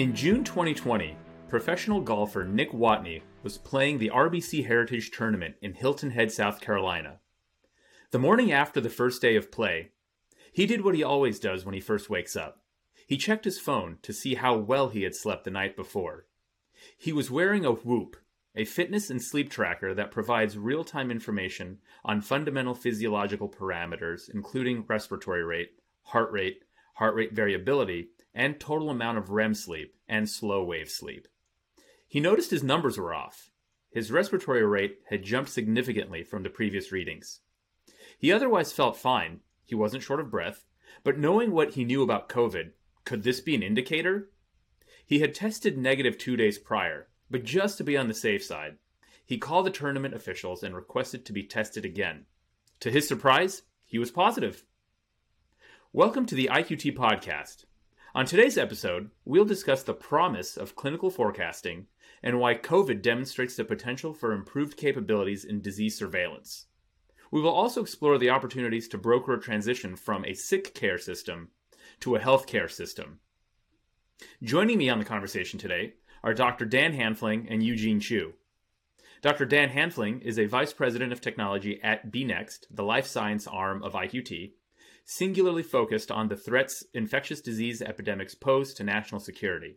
In June 2020, professional golfer Nick Watney was playing the RBC Heritage Tournament in Hilton Head, South Carolina. The morning after the first day of play, he did what he always does when he first wakes up. He checked his phone to see how well he had slept the night before. He was wearing a Whoop, a fitness and sleep tracker that provides real time information on fundamental physiological parameters, including respiratory rate, heart rate, heart rate variability, and total amount of REM sleep and slow wave sleep. He noticed his numbers were off. His respiratory rate had jumped significantly from the previous readings. He otherwise felt fine. He wasn't short of breath, but knowing what he knew about COVID, could this be an indicator? He had tested negative two days prior, but just to be on the safe side, he called the tournament officials and requested to be tested again. To his surprise, he was positive. Welcome to the IQT podcast. On today's episode, we'll discuss the promise of clinical forecasting and why COVID demonstrates the potential for improved capabilities in disease surveillance. We will also explore the opportunities to broker a transition from a sick care system to a healthcare system. Joining me on the conversation today are Dr. Dan Hanfling and Eugene Chiu. Dr. Dan Hanfling is a Vice President of Technology at BNext, the life science arm of IQT, singularly focused on the threats infectious disease epidemics pose to national security.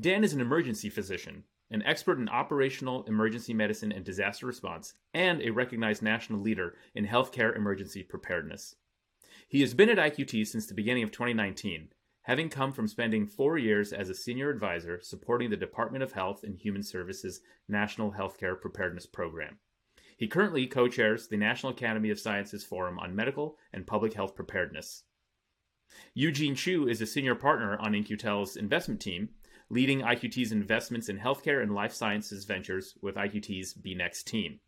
Dan is an emergency physician, an expert in operational emergency medicine and disaster response, and a recognized national leader in healthcare emergency preparedness. He has been at IQT since the beginning of 2019, having come from spending four years as a senior advisor supporting the Department of Health and Human Services National Healthcare Preparedness Program. He currently co chairs the National Academy of Sciences Forum on Medical and Public Health Preparedness. Eugene Chiu is a senior partner on In-Q-Tel's investment team, leading IQT's investments in healthcare and life sciences ventures with IQT's BeNext team.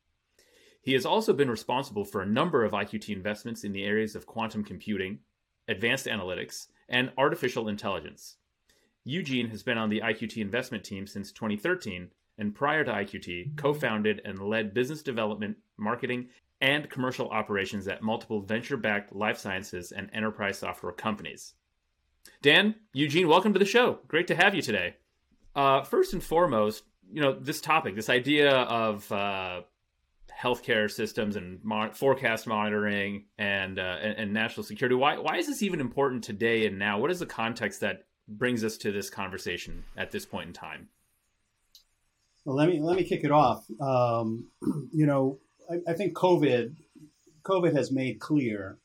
He has also been responsible for a number of IQT investments in the areas of quantum computing, advanced analytics, and artificial intelligence. Eugene has been on the IQT investment team since 2013 and prior to IQT, co founded and led business development, marketing, and commercial operations at multiple venture backed life sciences and enterprise software companies. Dan, Eugene, welcome to the show. Great to have you today. Uh, first and foremost, you know, this topic, this idea of uh, healthcare systems and forecast monitoring and, uh, and, and national security. Why why is this even important today and now? What is the context that brings us to this conversation at this point in time? Well, let me let me kick it off. Um, you know, I, I, think COVID COVID has made clear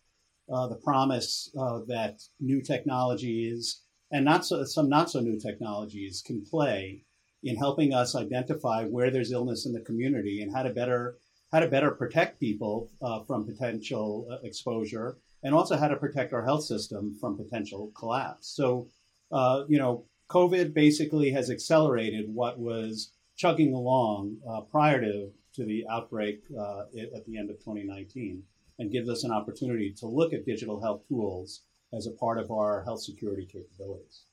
uh, the promise uh, that new technologies and not so some not so new technologies can play in helping us identify where there's illness in the community and how to better how to better protect people uh, from potential uh, exposure and also how to protect our health system from potential collapse. So, uh, you know, COVID basically has accelerated what was chugging along uh, prior to, to the outbreak uh, at the end of 2019 and gives us an opportunity to look at digital health tools as a part of our health security capabilities.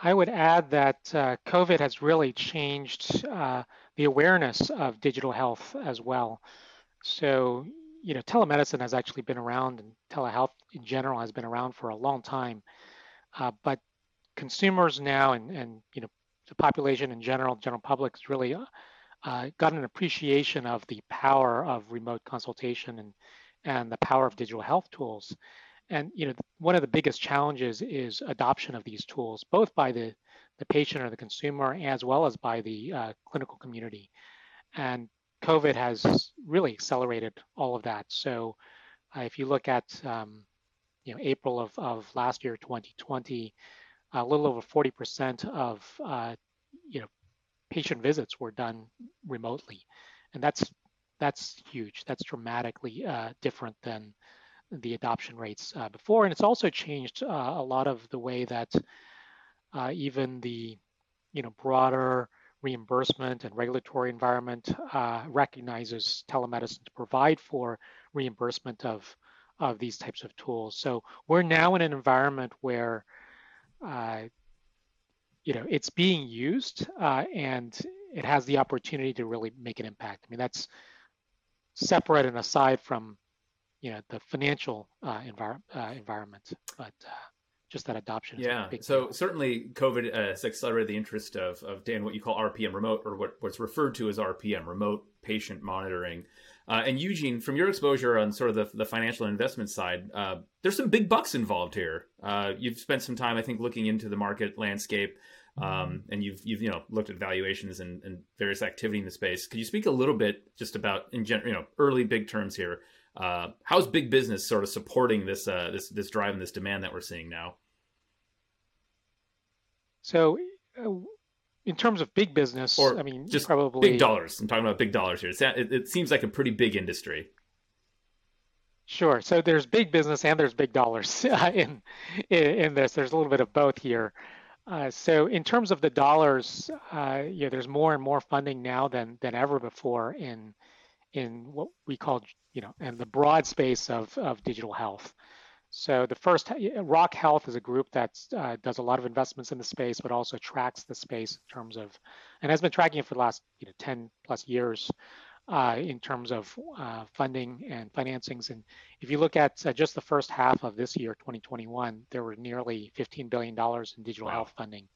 I would add that uh, COVID has really changed uh, the awareness of digital health as well. So, you know, telemedicine has actually been around and telehealth in general has been around for a long time. Uh, but consumers now and, and, you know, the population in general, general public, has really uh, uh, got an appreciation of the power of remote consultation and and the power of digital health tools. And you know, one of the biggest challenges is adoption of these tools, both by the the patient or the consumer, as well as by the uh, clinical community. And COVID has really accelerated all of that. So, uh, if you look at um, you know April of, of last year, 2020, a little over 40% of uh, you know patient visits were done remotely, and that's that's huge. That's dramatically uh, different than the adoption rates uh, before, and it's also changed uh, a lot of the way that uh, even the you know broader reimbursement and regulatory environment uh, recognizes telemedicine to provide for reimbursement of of these types of tools. So we're now in an environment where you know it's being used uh, and it has the opportunity to really make an impact. I mean that's separate and aside from you know the financial uh, envir- uh, environment, but uh, just that adoption. Yeah. So deal. certainly COVID uh, has accelerated the interest of, of Dan, what you call RPM remote or what, what's referred to as RPM, remote patient monitoring. Uh, and Eugene, from your exposure on sort of the, the financial investment side, uh, there's some big bucks involved here. Uh, you've spent some time, I think, looking into the market landscape, um, and you've you've you know looked at valuations and, and, various activity in the space. Could you speak a little bit just about in general, you know, early big terms here? Uh, how's big business sort of supporting this uh, this this drive and this demand that we're seeing now? So, uh, in terms of big business, or I mean, just probably big dollars. I'm talking about big dollars here. It, it seems like a pretty big industry. Sure. So there's big business and there's big dollars in, in, in this. There's a little bit of both here. Uh, so in terms of the dollars, uh, yeah, there's more and more funding now than than ever before in in what we call, you know, and the broad space of of digital health. So the first, Rock Health is a group that uh, does a lot of investments in the space, but also tracks the space in terms of, and has been tracking it for the last you know 10 plus years uh, in terms of uh, funding and financings. And if you look at uh, just the first half of this year, 2021, there were nearly 15 billion dollars in digital wow. health funding,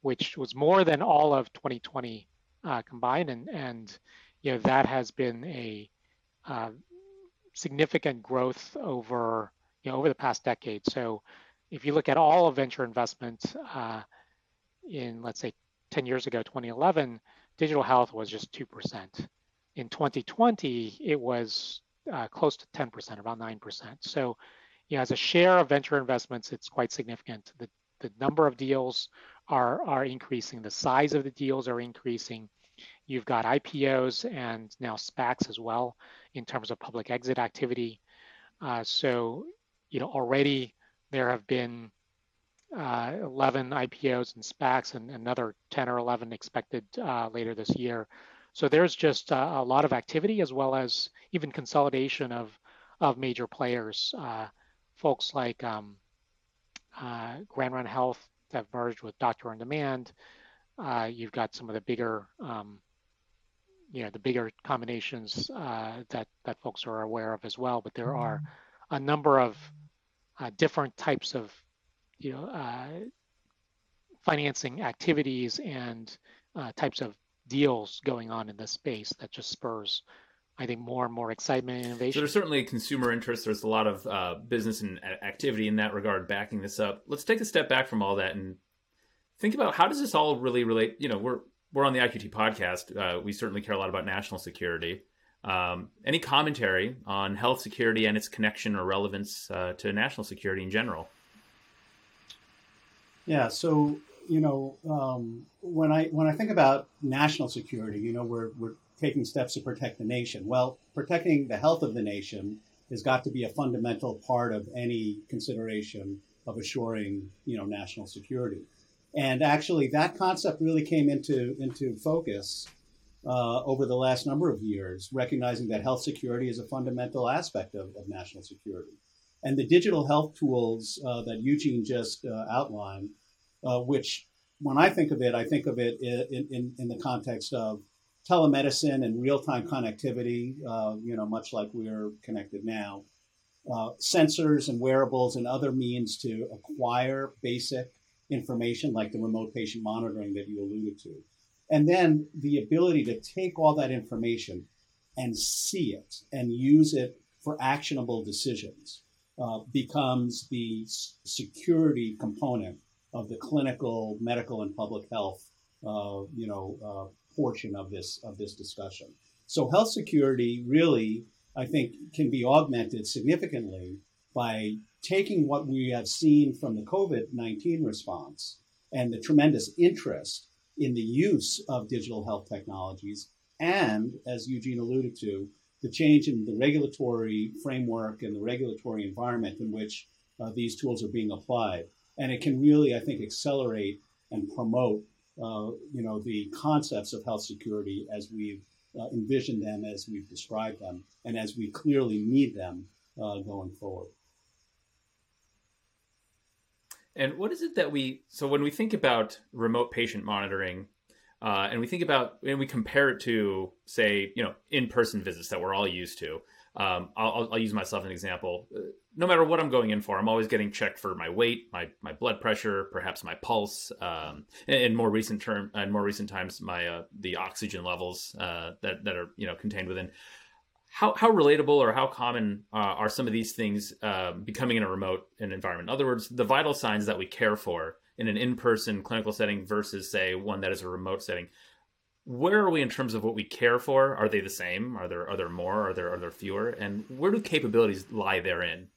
which was more than all of 2020 uh, combined, and and you know that has been a uh, significant growth over you know, over the past decade. So if you look at all of venture investment uh, in, let's say, 10 years ago, 2011, digital health was just 2%. In 2020, it was uh, close to 10%, about 9%. So you know, as a share of venture investments, it's quite significant. The, the number of deals are, are increasing. The size of the deals are increasing. You've got IPOs and now SPACs as well in terms of public exit activity. Uh, so you know, already there have been uh, 11 IPOs and SPACs and another 10 or 11 expected uh, later this year. So there's just uh, a lot of activity as well as even consolidation of of major players. Uh, folks like um, uh, Grand Rounds Health have merged with Doctor on Demand. Uh, you've got some of the bigger, um, you know, the bigger combinations that that folks are aware of as well. But there are mm-hmm. A number of uh, different types of you know uh, financing activities and uh, types of deals going on in this space that just spurs I think more and more excitement and innovation. So there's certainly consumer interest. There's a lot of uh, business and activity in that regard backing this up. Let's take a step back from all that and think about how does this all really relate. You know, we're we're on the IQT podcast. Uh, we certainly care a lot about national security. Um, any commentary on health security and its connection or relevance uh, to national security in general? Yeah, so you know, um, when I when I think about national security, you know, we're we're taking steps to protect the nation. Well, protecting the health of the nation has got to be a fundamental part of any consideration of assuring, you know, national security. And actually, that concept really came into into focus uh, over the last number of years, recognizing that health security is a fundamental aspect of, of national security. And the digital health tools uh, that Eugene just uh, outlined, uh, which when I think of it, I think of it in, in, in the context of telemedicine and real-time connectivity, uh, you know, much like we're connected now, sensors and wearables and other means to acquire basic information like the remote patient monitoring that you alluded to. And then the ability to take all that information and see it and use it for actionable decisions uh, becomes the security component of the clinical, medical, and public health, uh, you know, uh, portion of this of this discussion. So health security really, I think, can be augmented significantly by taking what we have seen from the COVID nineteen response and the tremendous interest in the use of digital health technologies, and as Eugene alluded to, the change in the regulatory framework and the regulatory environment in which uh, these tools are being applied. And it can really, I think, accelerate and promote, uh, you know, the concepts of health security as we've uh, envisioned them, as we've described them, and as we clearly need them uh, going forward. And what is it that we so when we think about remote patient monitoring, uh, and we think about and we compare it to say you know in-person visits that we're all used to. Um, I'll, I'll, use myself as an example. Uh, no matter what I'm going in for, I'm always getting checked for my weight, my my blood pressure, perhaps my pulse. Um, in more recent term, in more recent times, my uh, the oxygen levels uh, that that are you know contained within. How, how relatable or how common uh, are some of these things uh, becoming in a remote environment? In other words, the vital signs that we care for in an in-person clinical setting versus say one that is a remote setting where are we in terms of what we care for? Are they the same? Are there are there more? Are there are there fewer? And where do capabilities lie therein?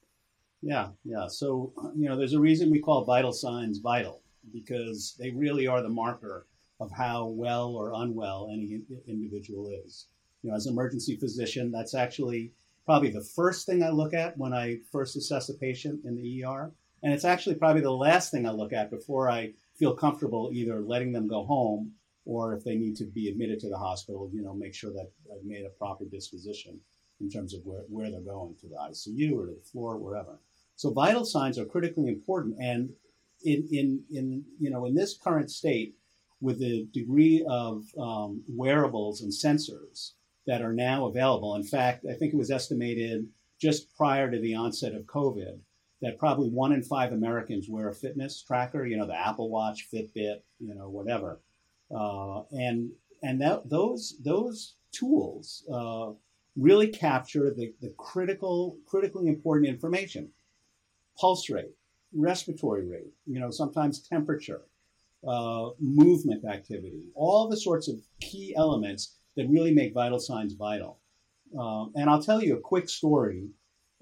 Yeah, yeah. So you know, there's a reason we call vital signs vital because they really are the marker of how well or unwell any individual is. You know, as an emergency physician, that's actually probably the first thing I look at when I first assess a patient in the ER, and it's actually probably the last thing I look at before I feel comfortable either letting them go home or if they need to be admitted to the hospital, you know, make sure that I've made a proper disposition in terms of where, where they're going to the ICU or to the floor, wherever. So vital signs are critically important. And in, in, in you know, in this current state, with the degree of um, wearables and sensors that are now available, in fact, I think it was estimated just prior to the onset of COVID that probably one in five Americans wear a fitness tracker, you know, the Apple Watch, Fitbit, you know, whatever. Uh, and and that, those those tools uh, really capture the, the critical critically important information pulse rate respiratory rate you know sometimes temperature uh, movement activity all the sorts of key elements that really make vital signs vital um, and i'll tell you a quick story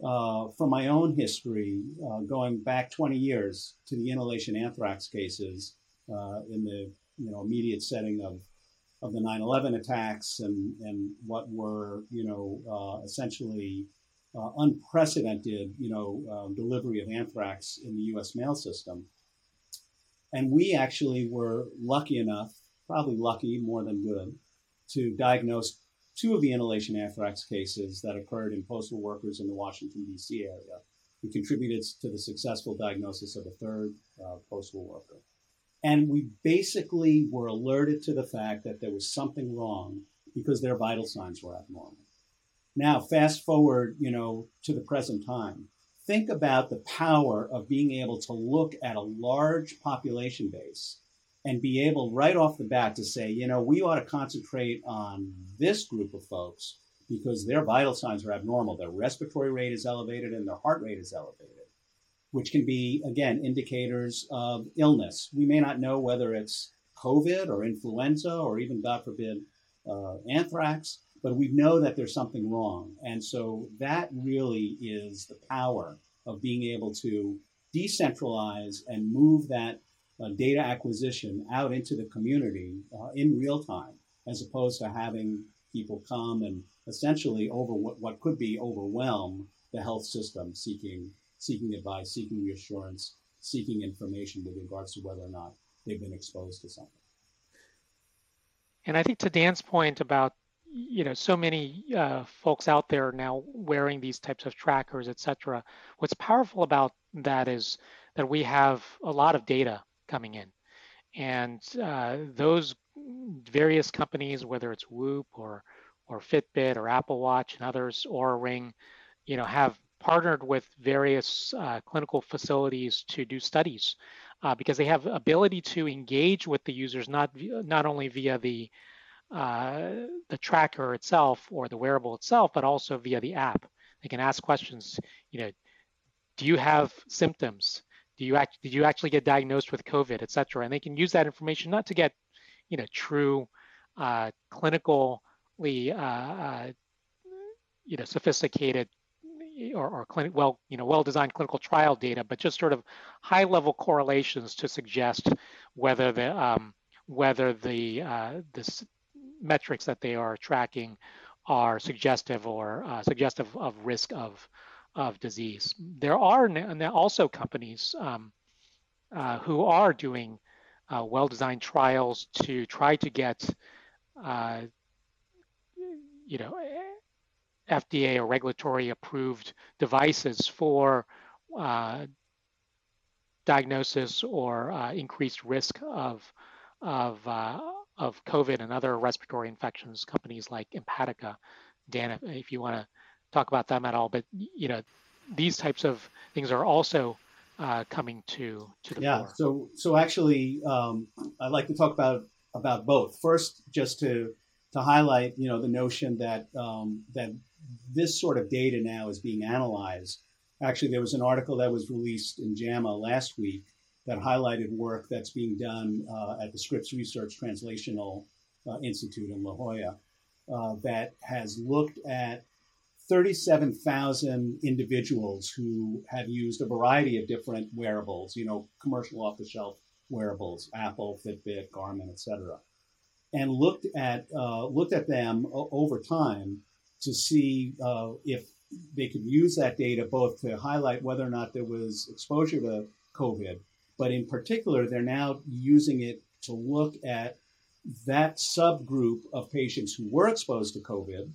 uh, from my own history uh, going back 20 years to the inhalation anthrax cases uh, in the you know immediate setting of of the 9/11 attacks and and what were you know uh, essentially uh, unprecedented you know uh, delivery of anthrax in the U.S. mail system, and we actually were lucky enough, probably lucky more than good, to diagnose two of the inhalation anthrax cases that occurred in postal workers in the Washington D.C. area. We contributed to the successful diagnosis of a third uh, postal worker. And we basically were alerted to the fact that there was something wrong because their vital signs were abnormal. Now, fast forward, you know, to the present time. Think about the power of being able to look at a large population base and be able right off the bat to say, you know, we ought to concentrate on this group of folks because their vital signs are abnormal. Their respiratory rate is elevated and their heart rate is elevated which can be, again, indicators of illness. We may not know whether it's COVID or influenza or even, God forbid, uh, anthrax, but we know that there's something wrong. And so that really is the power of being able to decentralize and move that uh, data acquisition out into the community uh, in real time, as opposed to having people come and essentially over what, what could be overwhelm the health system seeking seeking advice, seeking reassurance, seeking information with regards to whether or not they've been exposed to something. And I think to Dan's point about you know so many uh, folks out there now wearing these types of trackers, et cetera. What's powerful about that is that we have a lot of data coming in, and uh, those various companies, whether it's Whoop or or Fitbit or Apple Watch and others, or Ring, you know, have partnered with various uh, clinical facilities to do studies uh, because they have ability to engage with the users not not only via the uh, the tracker itself or the wearable itself, but also via the app. They can ask questions. You know, do you have symptoms? Do you act? Did you actually get diagnosed with COVID, et cetera? And they can use that information not to get, you know, true uh, clinically, uh, uh, you know, sophisticated or, or clinic, well, you know, well-designed clinical trial data, but just sort of high-level correlations to suggest whether the um, whether the uh, the metrics that they are tracking are suggestive or uh, suggestive of risk of of disease. There are also companies um, uh, who are doing uh, well-designed trials to try to get uh, you know FDA or regulatory approved devices for uh, diagnosis or uh, increased risk of of uh, of COVID and other respiratory infections. Companies like Empatica, Dan, if you want to talk about them at all, but you know, these types of things are also uh, coming to to the yeah. So so actually, um, I'd like to talk about about both. First, just to to highlight, you know, the notion that um, that this sort of data now is being analyzed. Actually, there was an article that was released in JAMA last week that highlighted work that's being done uh, at the Scripps Research Translational uh, Institute in La Jolla uh, that has looked at 37,000 individuals who have used a variety of different wearables, you know, commercial off the shelf wearables, Apple, Fitbit, Garmin, etc., and looked at uh, looked at them o- over time to see uh, if they could use that data both to highlight whether or not there was exposure to COVID, but in particular, they're now using it to look at that subgroup of patients who were exposed to COVID,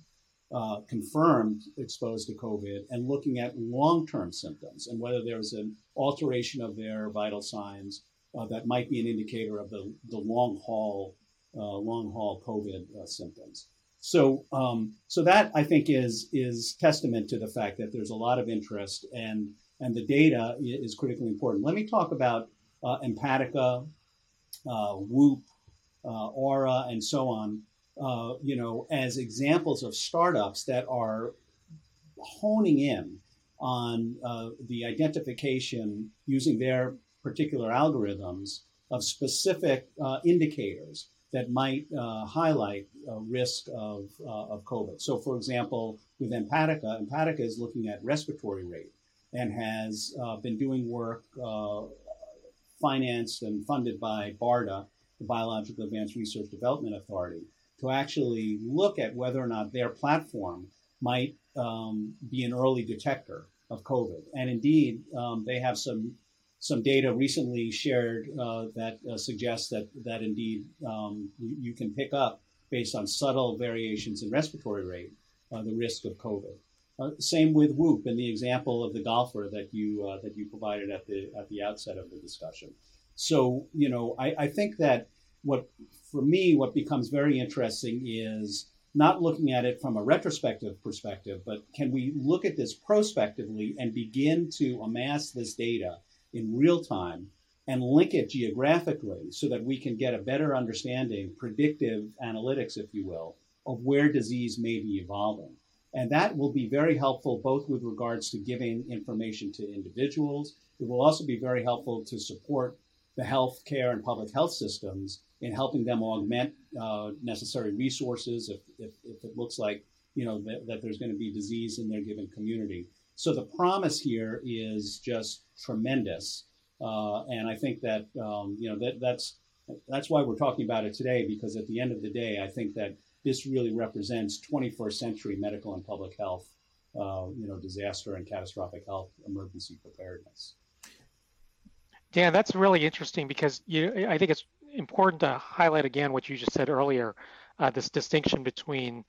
uh, confirmed exposed to COVID, and looking at long term symptoms and whether there was an alteration of their vital signs uh, that might be an indicator of the, the long haul uh, long haul COVID uh, symptoms. So, um, so that I think is is testament to the fact that there's a lot of interest and and the data is critically important. Let me talk about uh, Empatica, uh, Whoop, uh, Oura, and so on. Uh, you know, as examples of startups that are honing in on uh, the identification using their particular algorithms of specific uh, indicators that might uh, highlight risk of, uh, of COVID. So, for example, with Empatica, Empatica is looking at respiratory rate and has been doing work uh, financed and funded by BARDA, the Biological Advanced Research Development Authority, to actually look at whether or not their platform might um, be an early detector of COVID. And indeed, um, they have some some data recently shared uh, that uh, suggests that that indeed um, you, you, can pick up based on subtle variations in respiratory rate uh, the risk of COVID. Uh, same with Whoop and the example of the golfer that you uh, that you provided at the at the outset of the discussion. So you know I, I think that what for me what becomes very interesting is not looking at it from a retrospective perspective, but can we look at this prospectively and begin to amass this data in real time and link it geographically so that we can get a better understanding, predictive analytics, if you will, of where disease may be evolving. And that will be very helpful both with regards to giving information to individuals. It will also be very helpful to support the health care and public health systems in helping them augment uh, necessary resources if, if, if, it looks like you know that, that there's going to be disease in their given community. So the promise here is just tremendous, uh, and I think that um, you know that that's that's why we're talking about it today because at the end of the day, I think that this really represents 21st century medical and public health, uh, you know, disaster and catastrophic health emergency preparedness. Dan, that's really interesting because you, I think it's important to highlight again what you just said earlier, uh, this distinction between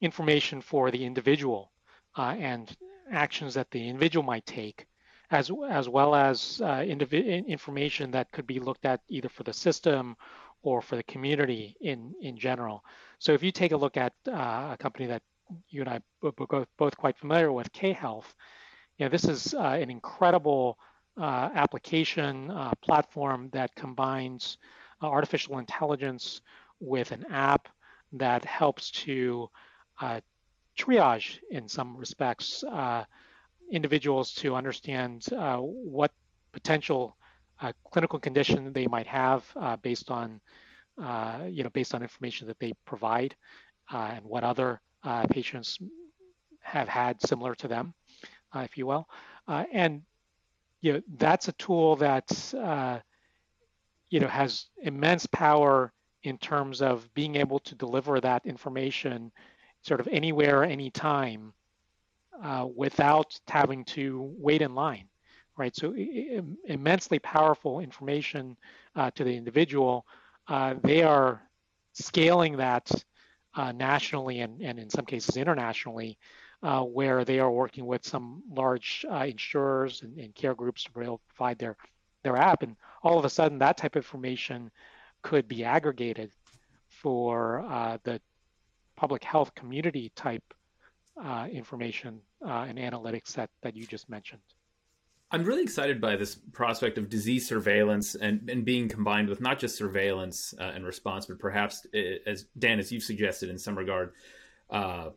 information for the individual uh, and actions that the individual might take, as as well as uh, information that could be looked at either for the system or for the community in in general. So if you take a look at uh, a company that you and I are both quite familiar with, K Health, you know this is uh, an incredible uh, application platform that combines artificial intelligence with an app that helps to uh, triage in some respects uh, individuals to understand uh, what potential uh, clinical condition they might have uh, based on uh, you know based on information that they provide uh, and what other patients have had similar to them if you will. And you know that's a tool that you know has immense power in terms of being able to deliver that information sort of anywhere, anytime, uh, without having to wait in line, right? So immensely powerful information uh, to the individual. Uh, they are scaling that uh, nationally and, and in some cases internationally, uh, where they are working with some large uh, insurers and, and, care groups to provide their, their app. And all of a sudden, that type of information could be aggregated for the public health community type uh, information uh, and analytics that, that you just mentioned. I'm really excited by this prospect of disease surveillance and, and being combined with not just surveillance uh, and response, but perhaps, as Dan, as you've suggested in some regard, uh,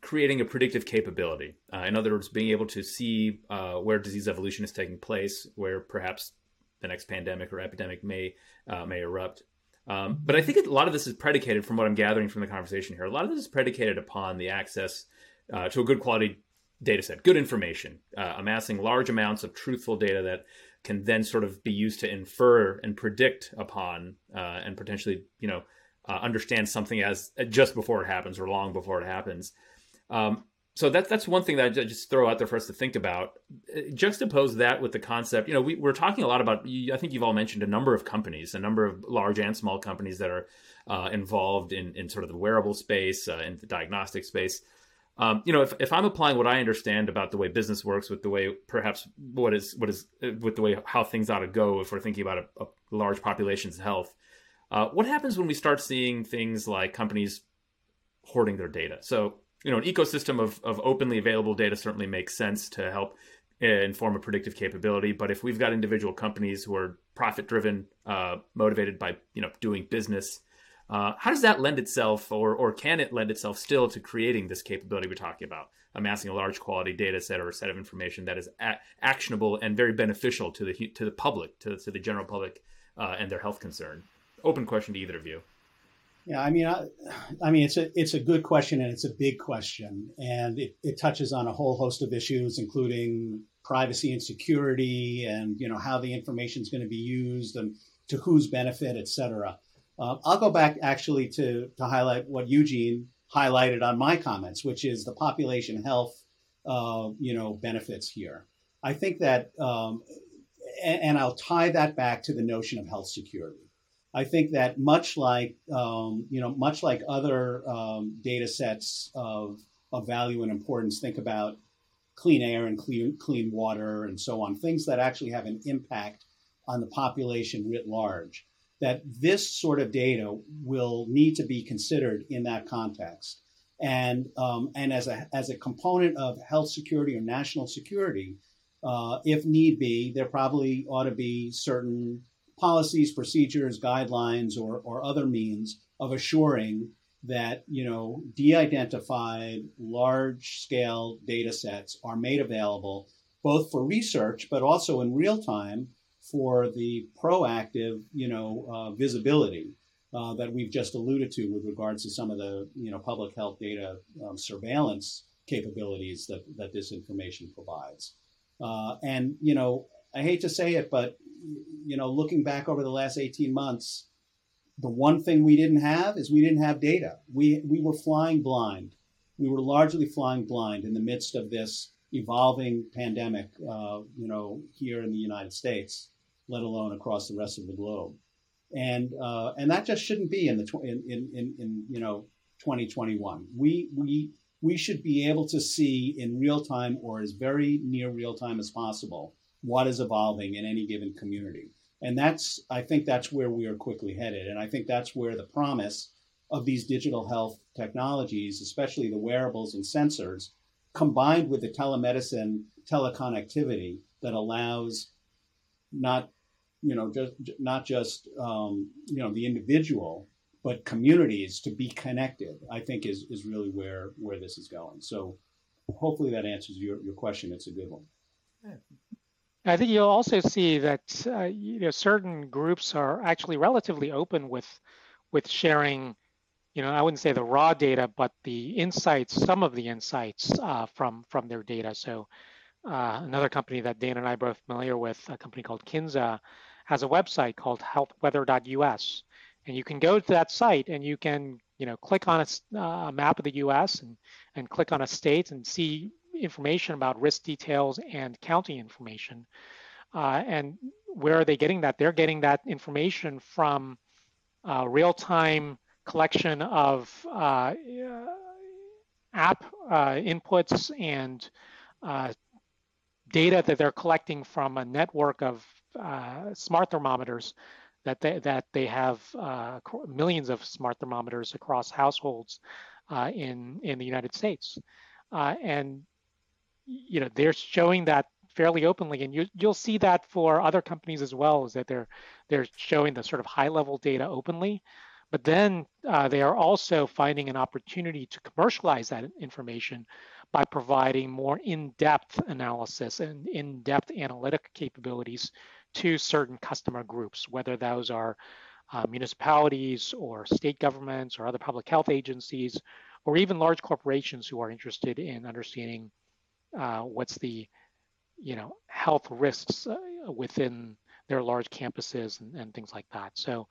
creating a predictive capability. Uh, in other words, being able to see uh, where disease evolution is taking place, where perhaps the next pandemic or epidemic may uh, may erupt. Um, but I think a lot of this is predicated, from what I'm gathering from the conversation here, a lot of this is predicated upon the access uh, to a good quality data set, good information, uh, amassing large amounts of truthful data that can then sort of be used to infer and predict upon uh, and potentially, you know, understand something as just before it happens or long before it happens. Um, so that's that's one thing that I just throw out there for us to think about. Uh, juxtapose that with the concept. You know, we, are talking a lot about. I think you've all mentioned a number of companies, a number of large and small companies that are uh, involved in in sort of the wearable space, uh, in the diagnostic space. Um, you know, if, if I'm applying what I understand about the way business works with the way perhaps what is what is uh, with the way how things ought to go if we're thinking about a, a large population's health, uh, what happens when we start seeing things like companies hoarding their data? So you know, an ecosystem of, of openly available data certainly makes sense to help uh, inform a predictive capability. But if we've got individual companies who are profit driven, uh, motivated by you know doing business, uh, how does that lend itself, or or can it lend itself still to creating this capability we're talking about, amassing a large quality data set or a set of information that is a- actionable and very beneficial to the to the public, to, to the general public uh, and their health concern? Open question to either of you. Yeah, I mean, I, I, mean, it's a it's a good question and it's a big question, and it, it touches on a whole host of issues, including privacy and security, and you know how the information is going to be used and to whose benefit, et cetera. Uh, I'll go back actually to to highlight what Eugene highlighted on my comments, which is the population health, uh, you know, benefits here. I think that, um, and, and I'll tie that back to the notion of health security I think that much like um, you know, much like other um, data sets of of value and importance, think about clean air and clean clean water and so on, things that actually have an impact on the population writ large. That this sort of data will need to be considered in that context, and um, and as a as a component of health security or national security, uh, if need be, there probably ought to be certain policies, procedures, guidelines, or, or other means of assuring that you know de-identified large-scale data sets are made available both for research but also in real time for the proactive you know uh, visibility uh, that we've just alluded to with regards to some of the you know public health data um, surveillance capabilities that, that this information provides. Uh, and you know i hate to say it but you know, looking back over the last 18 months, the one thing we didn't have is we didn't have data. We, we were flying blind. We were largely flying blind in the midst of this evolving pandemic, uh, you know, here in the United States, let alone across the rest of the globe. And, uh, and that just shouldn't be in the tw- in, in, in, in, you know 2021. We, we, we should be able to see in real time or as very near real time as possible what is evolving in any given community. And that's, I think that's where we are quickly headed. And I think that's where the promise of these digital health technologies, especially the wearables and sensors, combined with the telemedicine teleconnectivity that allows not, you know, just not just um, you know the individual, but communities to be connected. I think is is really where where this is going. So hopefully that answers your, your question. It's a good one. I think you'll also see that uh, you know certain groups are actually relatively open with with sharing. You know, I wouldn't say the raw data, but the insights, some of the insights uh, from from their data. So, uh, another company that Dan and I are both familiar with, a company called Kinsa, has a website called healthweather.us, and you can go to that site and you can you know click on a, uh, a map of the U.S. and and click on a state and see information about risk details and county information. Uh, and where are they getting that? They're getting that information from uh, real-time collection of uh, app uh, inputs and uh, data that they're collecting from a network of uh, smart thermometers that they, that they have millions of smart thermometers across households in, in the United States. uh, and you know they're showing that fairly openly, and you, you'll see that for other companies as well, is that they're they're showing the sort of high level data openly, but then uh, they are also finding an opportunity to commercialize that information by providing more in-depth analysis and in-depth analytic capabilities to certain customer groups, whether those are uh, municipalities or state governments or other public health agencies, or even large corporations who are interested in understanding uh, what's the you know health risks uh, within their large campuses and, and things like that. So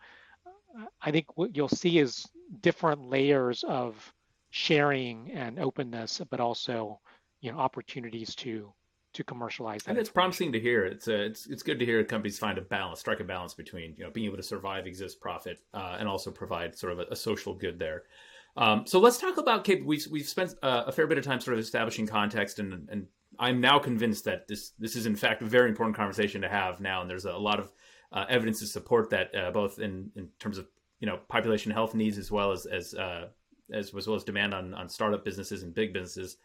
uh, I think what you'll see is different layers of sharing and openness, but also you know opportunities to to commercialize that. And it's promising to hear. It's uh, it's it's good to hear companies find a balance, strike a balance between you know being able to survive, exist, profit, uh, and also provide sort of a, a social good there. Um, so let's talk about cap. We've we've spent uh, a fair bit of time sort of establishing context, and and I'm now convinced that this this is in fact a very important conversation to have now, and there's a lot of uh, evidence to support that, uh, both in in terms of you know population health needs as well as as uh, as, as well as demand on on startup businesses and big businesses.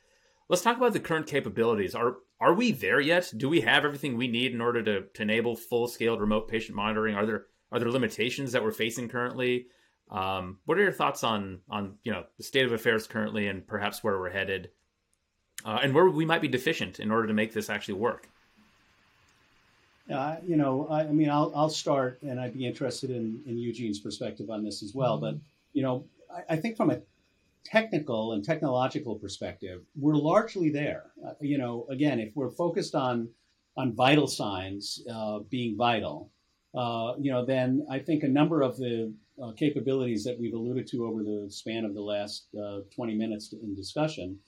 Let's talk about the current capabilities. Are are we there yet? Do we have everything we need in order to, to enable full scaled remote patient monitoring? Are there are there limitations that we're facing currently? Um, what are your thoughts on on you know the state of affairs currently and perhaps where we're headed, uh, and where we might be deficient in order to make this actually work? Uh, you know, I, I, mean, I'll, I'll start, and I'd be interested in, in Eugene's perspective on this as well. But you know, I, I think from a technical and technological perspective, we're largely there. Uh, you know, again, if we're focused on on vital signs uh, being vital, uh, you know, then I think a number of the uh, capabilities that we've alluded to over the span of the last uh, 20 minutes in discussion,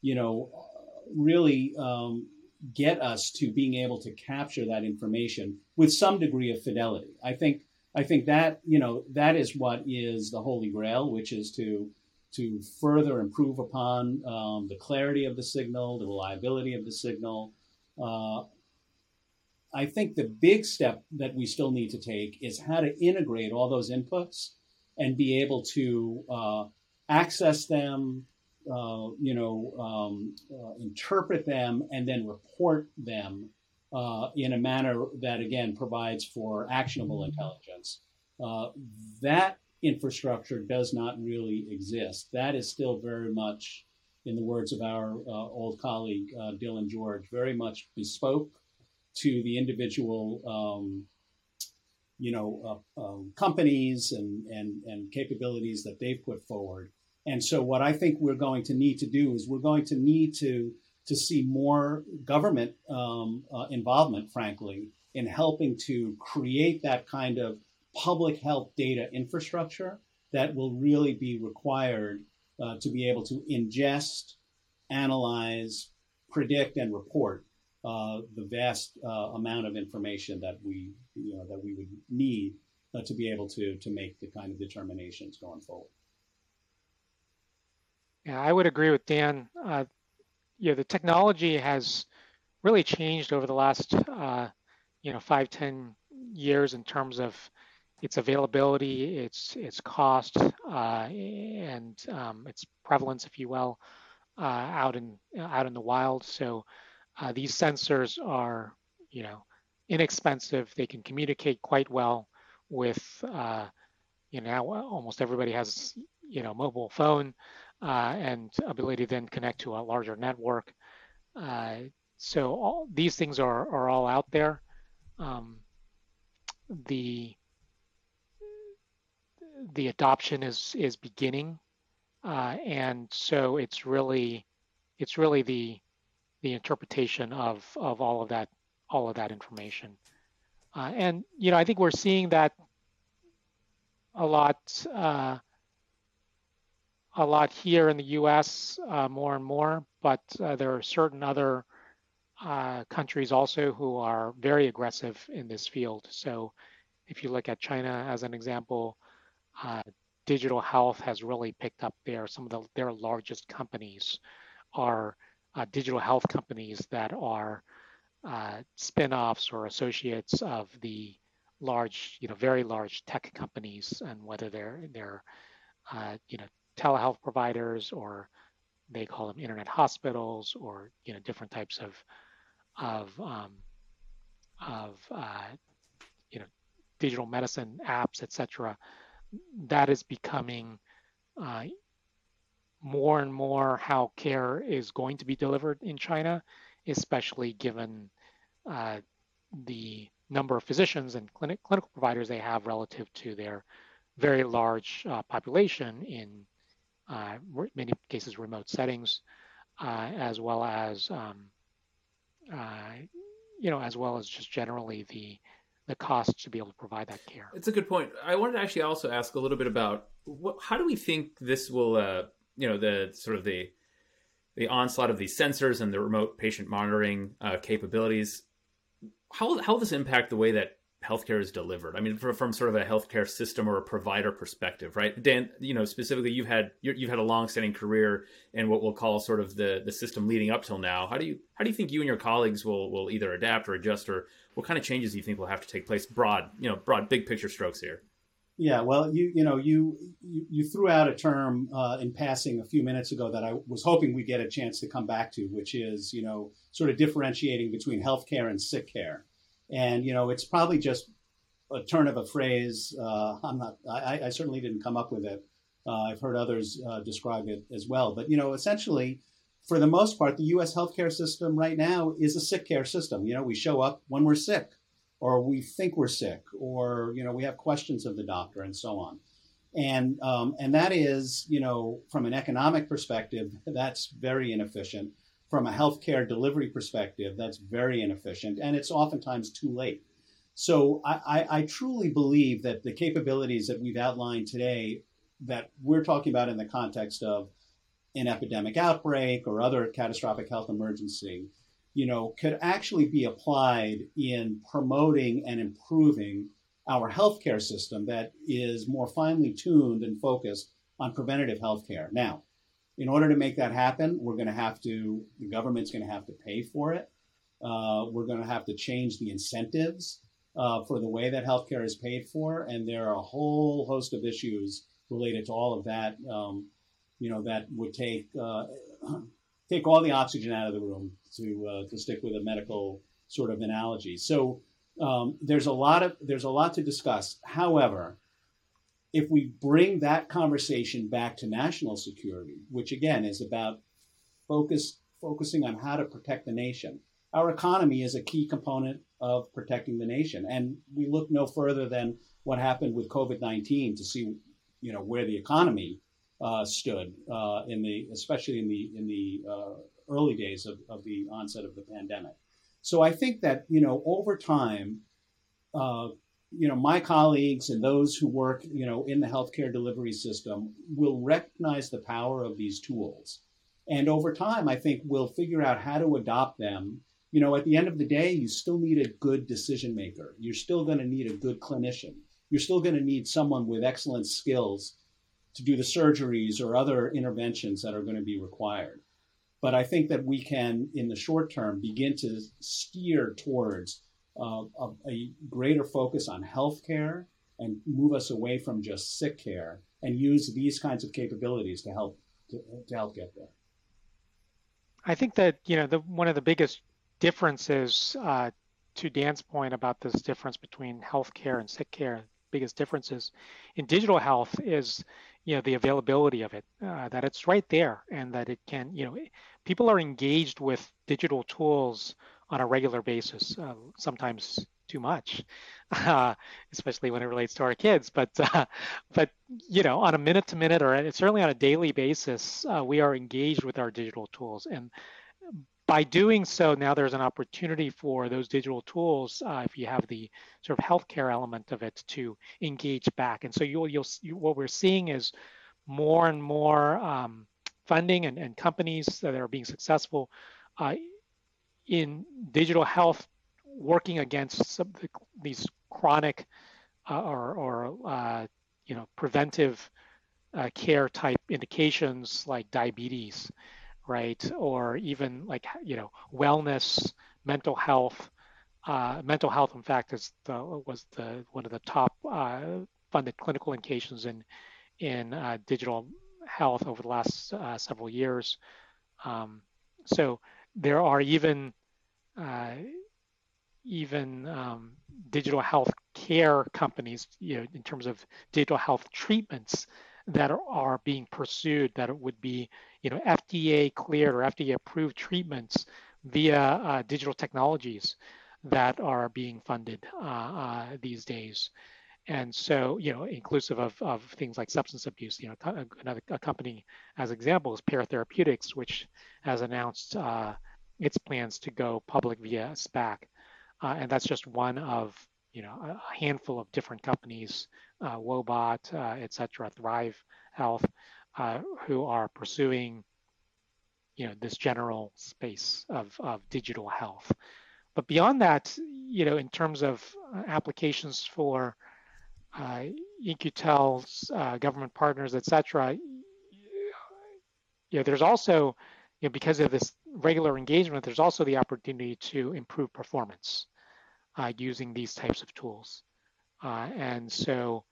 you know, really um, get us to being able to capture that information with some degree of fidelity. I think I think that you know that is what is the holy grail, which is to to further improve upon um, the clarity of the signal, the reliability of the signal. Uh, I think the big step that we still need to take is how to integrate all those inputs and be able to uh, access them, uh, you know, um, uh, interpret them, and then report them uh, in a manner that again provides for actionable intelligence. Uh, that infrastructure does not really exist. That is still very much, in the words of our uh, old colleague uh, Dylan George, very much bespoke to the individual, um, you know, uh, um, companies and, and, and capabilities that they've put forward. And so, what I think we're going to need to do is we're going to need to to see more government um, uh, involvement, frankly, in helping to create that kind of public health data infrastructure that will really be required uh, to be able to ingest, analyze, predict, and report the vast uh, amount of information that we you know that we would need uh, to be able to to make the kind of determinations going forward. Yeah, I would agree with Dan. Uh, yeah, the technology has really changed over the last uh, you know five ten years in terms of its availability, its its cost, uh, and um, its prevalence, if you will, uh, out in out in the wild. So uh, these sensors are, you know, inexpensive. They can communicate quite well with, uh, you know, almost everybody has, you know, mobile phone uh, and ability to then connect to a larger network. Uh, so all these things are are all out there. Um, the the adoption is is beginning, uh, and so it's really it's really the the interpretation of of all of that all of that information, uh, and you know I think we're seeing that a lot uh, a lot here in the U.S. Uh, more and more, but uh, there are certain other uh, countries also who are very aggressive in this field. So if you look at China as an example, uh, digital health has really picked up there. Some of the, their largest companies are uh, digital health companies that are uh, spin-offs or associates of the large, you know, very large tech companies, and whether they're they're uh, you know telehealth providers or they call them internet hospitals or you know different types of of um, of uh, you know digital medicine apps, etc. That is becoming uh, more and more how care is going to be delivered in China, especially given uh, the number of physicians and clinic, clinical providers they have relative to their very large uh, population in uh, many cases remote settings, uh, as well as um, uh, you know, as well as just generally the the cost to be able to provide that care. It's a good point. I wanted to actually also ask a little bit about what, how do we think this will, uh, you know, the sort of the the onslaught of these sensors and the remote patient monitoring uh, capabilities. How how will this impact the way that healthcare is delivered? I mean, from, from sort of a healthcare system or a provider perspective, right? Dan, you know, specifically, you've had you've had a long-standing career in what we'll call sort of the the system leading up till now. How do you how do you think you and your colleagues will will either adapt or adjust, or what kind of changes do you think will have to take place? Broad, you know, broad, big picture strokes here. Yeah, well, you you know you you, threw out a term uh, in passing a few minutes ago that I was hoping we get a chance to come back to, which is you know sort of differentiating between healthcare and sick care. And you know, it's probably just a turn of a phrase. Uh, I'm not. I, I, certainly didn't come up with it. Uh, I've heard others uh, describe it as well. But you know, essentially, for the most part, the U.S. healthcare system right now is a sick care system. You know, we show up when we're sick, or we think we're sick, or you know, we have questions of the doctor, and so on. And um, and that is, you know, from an economic perspective, that's very inefficient from a healthcare delivery perspective, that's very inefficient, and it's oftentimes too late. So I, I, I, truly believe that the capabilities that we've outlined today, that we're talking about in the context of an epidemic outbreak or other catastrophic health emergency, you know, could actually be applied in promoting and improving our healthcare system that is more finely tuned and focused on preventative healthcare. Now, in order to make that happen, we're going to have to, the government's going to have to pay for it. Uh, we're going to have to change the incentives uh, for the way that healthcare is paid for. And there are a whole host of issues related to all of that, um, you know, that would take, uh, take all the oxygen out of the room to, uh, to stick with a medical sort of analogy. So um, there's a lot of, there's a lot to discuss. However, if we bring that conversation back to national security, which again is about focus, focusing on how to protect the nation, our economy is a key component of protecting the nation. And we look no further than what happened with COVID 19 to see you know, where the economy uh, stood uh, in the, especially in the, in the uh, early days of, of the onset of the pandemic. So I think that, you know, over time, uh, you know, my colleagues and those who work, you know, in the healthcare delivery system will recognize the power of these tools. And over time, I think we'll figure out how to adopt them. You know, at the end of the day, you still need a good decision maker. You're still going to need a good clinician. You're still going to need someone with excellent skills to do the surgeries or other interventions that are going to be required. But I think that we can, in the short term, begin to steer towards uh, a greater focus on healthcare and move us away from just sick care and use these kinds of capabilities to help to, to help get there. I think that you know the one of the biggest differences uh, to Dan's point about this difference between healthcare and sick care, biggest differences in digital health is you know the availability of it, uh, that it's right there, and that it can you know people are engaged with digital tools on a regular basis, uh, sometimes too much, uh, especially when it relates to our kids. But uh, but you know, on a minute to minute or certainly on a daily basis, uh, we are engaged with our digital tools, and by doing so, now there's an opportunity for those digital tools, uh, if you have the sort of healthcare element of it, to engage back. And so you'll you'll you, what we're seeing is more and more um, funding and, and companies that are being successful uh, in digital health working against some the, these chronic uh, or, or uh, you know preventive uh, care type indications like diabetes, right? Or even like you know wellness, mental health. Uh, mental health, in fact, is the, was the one of the top uh, funded clinical indications in in uh, digital health over the last uh, several years. Um, so there are even uh, even um, digital health care companies, you know, in terms of digital health treatments that are, being pursued that it would be, you know, FDA cleared or FDA approved treatments via uh, digital technologies that are being funded uh, uh, these days. And so, you know, inclusive of, of things like substance abuse, you know, another a company as example is which has announced uh, its plans to go public via SPAC. Uh, and that's just one of, you know, a handful of different companies, uh, Woebot, uh, et cetera, Thrive Health, uh, who are pursuing, you know, this general space of, of digital health. But beyond that, you know, in terms of uh, applications for uh, uh, government partners, et cetera, you know, there's also, you know, because of this regular engagement, there's also the opportunity to improve performance uh, using these types of tools. Uh, and so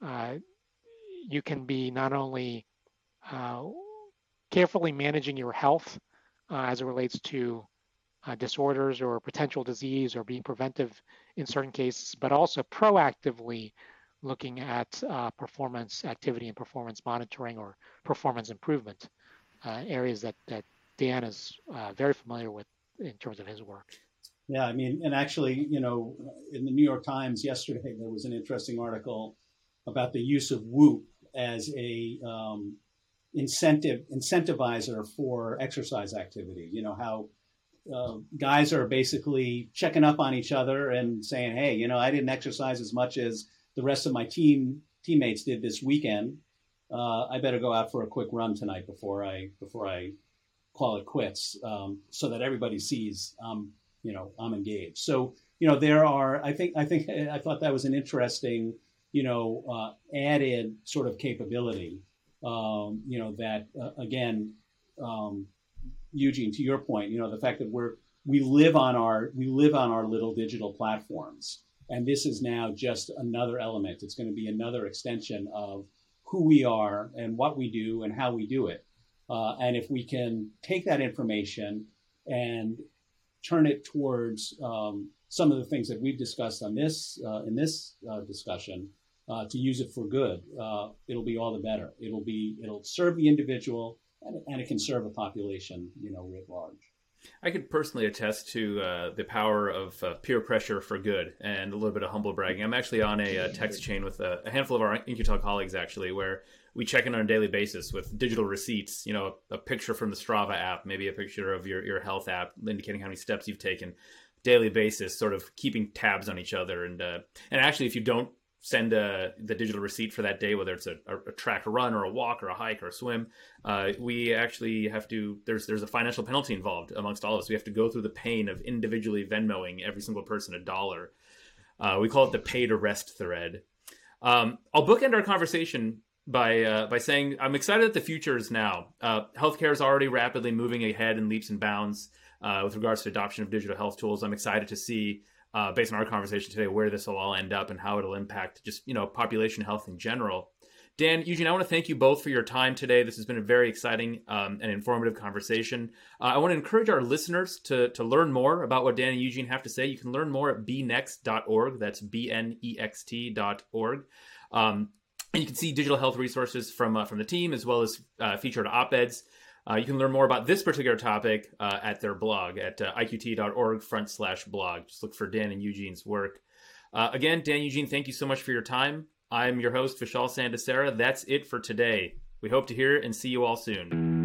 you can be not only uh, carefully managing your health uh, as it relates to uh, disorders or potential disease or being preventive in certain cases, but also proactively looking at uh, performance activity and performance monitoring or performance improvement, uh, areas that, that Dan is uh, very familiar with in terms of his work. Yeah, I mean, and actually, you know, in the New York Times yesterday, there was an interesting article about the use of Whoop as a um, incentive incentivizer for exercise activity. You know how uh, guys are basically checking up on each other and saying, "Hey, you know, I didn't exercise as much as the rest of my team teammates did this weekend. Uh, I better go out for a quick run tonight before I before I call it quits, um, so that everybody sees um, you know I'm engaged." So you know there are I think I think I thought that was an interesting you know uh, added sort of capability. Um, you know that uh, again um, Eugene, to your point, you know, the fact that we're we live on our we live on our little digital platforms, and this is now just another element. It's going to be another extension of who we are and what we do and how we do it. Uh, and if we can take that information and turn it towards um, some of the things that we've discussed on this uh, in this uh, discussion uh, to use it for good, uh, it'll be all the better. It'll be it'll serve the individual and, and it can serve a population, you know, writ large. I could personally attest to uh, the power of uh, peer pressure for good and a little bit of humble bragging. I'm actually on a, a uh, text chain with a, a, handful of our In-Q-Tel colleagues, actually, where we check in on a daily basis with digital receipts, you know, a, a picture from the Strava app, maybe a picture of your, your health app indicating how many steps you've taken daily basis, sort of keeping tabs on each other. And, uh, and actually, if you don't send a, the digital receipt for that day, whether it's a, a, track run or a walk or a hike or a swim, uh, we actually have to. There's there's a financial penalty involved amongst all of us. We have to go through the pain of individually Venmoing every single person a dollar. Uh, we call it the pay to rest thread. Um, I'll bookend our conversation by uh, by saying I'm excited that the future is now. Uh, healthcare is already rapidly moving ahead in leaps and bounds uh, with regards to adoption of digital health tools. I'm excited to see uh, based on our conversation today, where this will all end up and how it'll impact just you know population health in general. Dan, Eugene, I want to thank you both for your time today. This has been a very exciting um, and informative conversation. Uh, I want to encourage our listeners to, to learn more about what Dan and Eugene have to say. You can learn more at bnext.org. That's B N E X T.org. Um, and you can see digital health resources from uh, from the team as well as uh, featured op eds. Uh, you can learn more about this particular topic uh, at their blog at uh, iqt.org front slash blog. Just look for Dan and Eugene's work. Uh, again, Dan Eugene, thank you so much for your time. I'm your host, Vishal Sandasera. That's it for today. We hope to hear and see you all soon.